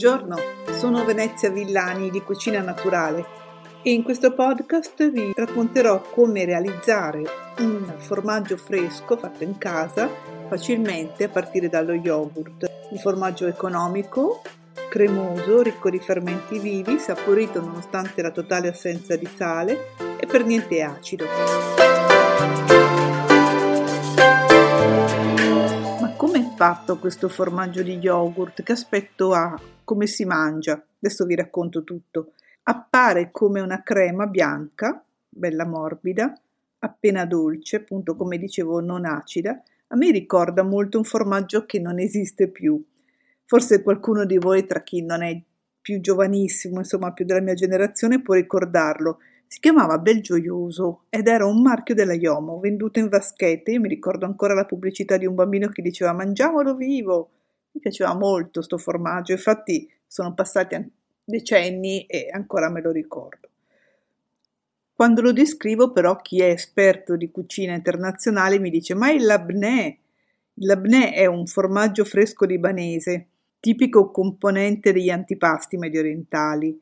Buongiorno, sono Venezia Villani di Cucina Naturale e in questo podcast vi racconterò come realizzare un formaggio fresco fatto in casa facilmente a partire dallo yogurt. Un formaggio economico, cremoso, ricco di fermenti vivi, saporito nonostante la totale assenza di sale e per niente acido. Fatto questo formaggio di yogurt? Che aspetto ha? Come si mangia? Adesso vi racconto tutto. Appare come una crema bianca, bella morbida, appena dolce, appunto come dicevo non acida. A me ricorda molto un formaggio che non esiste più. Forse qualcuno di voi, tra chi non è più giovanissimo, insomma più della mia generazione, può ricordarlo. Si chiamava Belgioioso ed era un marchio della Iomo venduto in vaschette. Io mi ricordo ancora la pubblicità di un bambino che diceva mangiamolo vivo. Mi piaceva molto sto formaggio, infatti sono passati decenni e ancora me lo ricordo. Quando lo descrivo però chi è esperto di cucina internazionale mi dice ma il labnè, il labnè è un formaggio fresco libanese, tipico componente degli antipasti mediorientali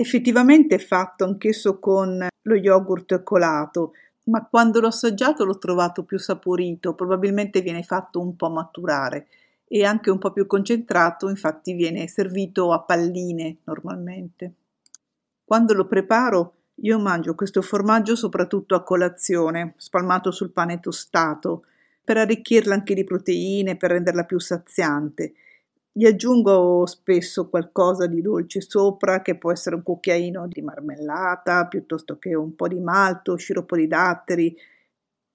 effettivamente è fatto anch'esso con lo yogurt colato, ma quando l'ho assaggiato l'ho trovato più saporito, probabilmente viene fatto un po' maturare e anche un po' più concentrato, infatti viene servito a palline normalmente. Quando lo preparo io mangio questo formaggio soprattutto a colazione, spalmato sul pane tostato, per arricchirla anche di proteine, per renderla più saziante gli aggiungo spesso qualcosa di dolce sopra, che può essere un cucchiaino di marmellata, piuttosto che un po' di malto, sciroppo di datteri.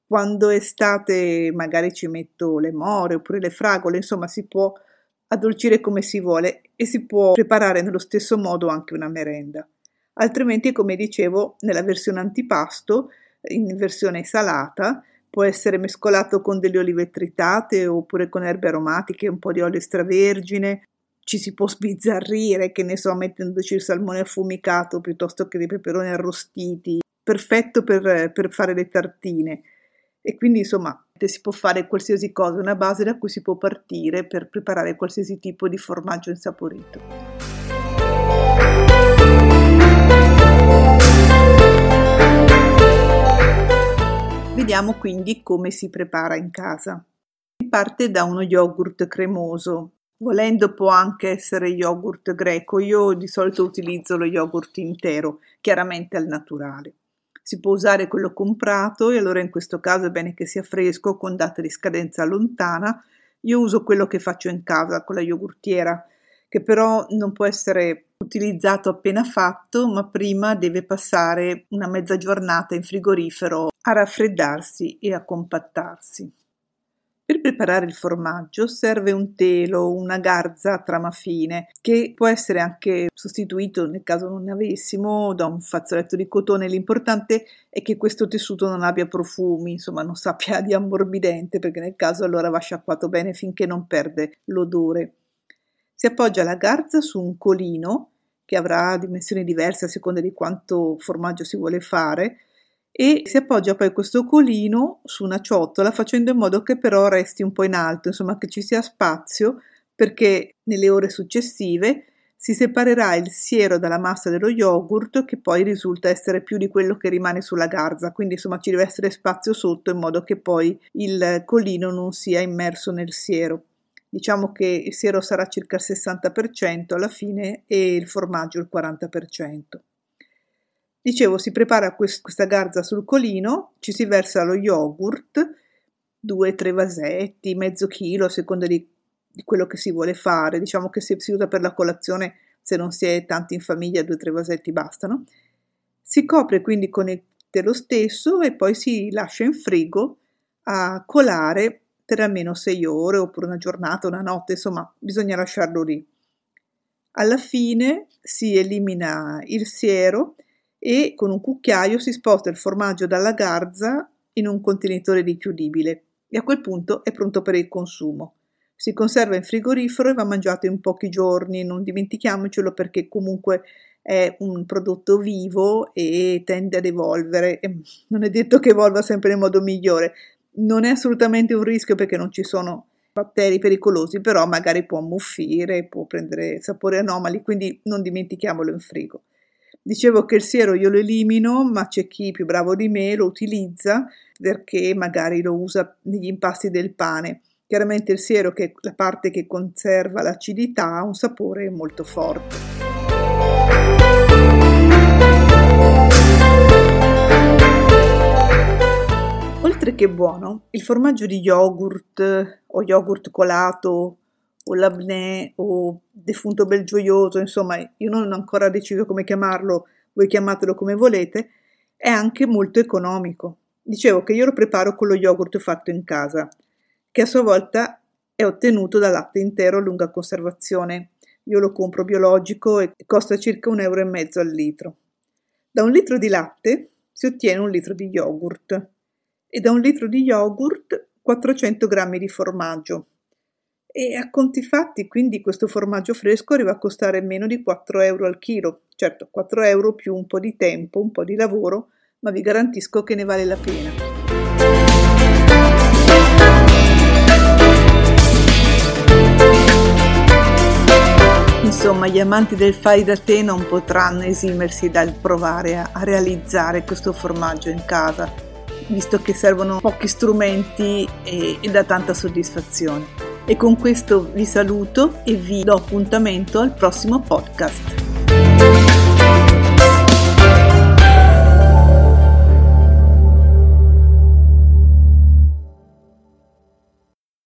Quando è estate magari ci metto le more oppure le fragole, insomma si può addolcire come si vuole e si può preparare nello stesso modo anche una merenda. Altrimenti, come dicevo, nella versione antipasto, in versione salata, può essere mescolato con delle olive tritate oppure con erbe aromatiche, un po' di olio extravergine. Ci si può sbizzarrire, che ne so, mettendoci il salmone affumicato piuttosto che dei peperoni arrostiti. Perfetto per, per fare le tartine. E quindi, insomma, si può fare qualsiasi cosa, una base da cui si può partire per preparare qualsiasi tipo di formaggio insaporito. Vediamo quindi come si prepara in casa. Si parte da uno yogurt cremoso. Volendo può anche essere yogurt greco, io di solito utilizzo lo yogurt intero, chiaramente al naturale. Si può usare quello comprato e allora in questo caso è bene che sia fresco con data di scadenza lontana. Io uso quello che faccio in casa con la yogurtiera, che però non può essere utilizzato appena fatto, ma prima deve passare una mezza giornata in frigorifero a raffreddarsi e a compattarsi. Per preparare il formaggio serve un telo, una garza a trama fine, che può essere anche sostituito nel caso non ne avessimo da un fazzoletto di cotone. L'importante è che questo tessuto non abbia profumi, insomma non sappia di ammorbidente, perché nel caso allora va sciacquato bene finché non perde l'odore. Si appoggia la garza su un colino che avrà dimensioni diverse a seconda di quanto formaggio si vuole fare e si appoggia poi questo colino su una ciotola facendo in modo che però resti un po' in alto, insomma che ci sia spazio perché nelle ore successive si separerà il siero dalla massa dello yogurt che poi risulta essere più di quello che rimane sulla garza, quindi insomma ci deve essere spazio sotto in modo che poi il colino non sia immerso nel siero. Diciamo che il siero sarà circa il 60% alla fine e il formaggio il 40%. Dicevo, si prepara questa garza sul colino, ci si versa lo yogurt, due, tre vasetti, mezzo chilo a seconda di, di quello che si vuole fare. Diciamo che se si usa per la colazione, se non si è tanti in famiglia, due, tre vasetti bastano. Si copre quindi con il telo stesso e poi si lascia in frigo a colare per almeno sei ore oppure una giornata, una notte, insomma, bisogna lasciarlo lì. Alla fine si elimina il siero e con un cucchiaio si sposta il formaggio dalla garza in un contenitore richiudibile e a quel punto è pronto per il consumo. Si conserva in frigorifero e va mangiato in pochi giorni, non dimentichiamocelo perché comunque è un prodotto vivo e tende ad evolvere. Non è detto che evolva sempre nel modo migliore, non è assolutamente un rischio perché non ci sono batteri pericolosi, però magari può ammuffire, può prendere sapori anomali, quindi non dimentichiamolo in frigo. Dicevo che il siero io lo elimino, ma c'è chi più bravo di me lo utilizza perché magari lo usa negli impasti del pane. Chiaramente il siero, che è la parte che conserva l'acidità, ha un sapore molto forte. Oltre che buono, il formaggio di yogurt o yogurt colato o labnè o defunto belgioioso, insomma, io non ho ancora deciso come chiamarlo, voi chiamatelo come volete, è anche molto economico. Dicevo che io lo preparo con lo yogurt fatto in casa, che a sua volta è ottenuto da latte intero a lunga conservazione. Io lo compro biologico e costa circa un euro e mezzo al litro. Da un litro di latte si ottiene un litro di yogurt e da un litro di yogurt 400 grammi di formaggio. E a conti fatti, quindi, questo formaggio fresco arriva a costare meno di 4 euro al chilo. Certo, 4 euro più un po' di tempo, un po' di lavoro, ma vi garantisco che ne vale la pena. Insomma, gli amanti del fai da te non potranno esimersi dal provare a, a realizzare questo formaggio in casa visto che servono pochi strumenti e, e dà tanta soddisfazione. E con questo vi saluto e vi do appuntamento al prossimo podcast.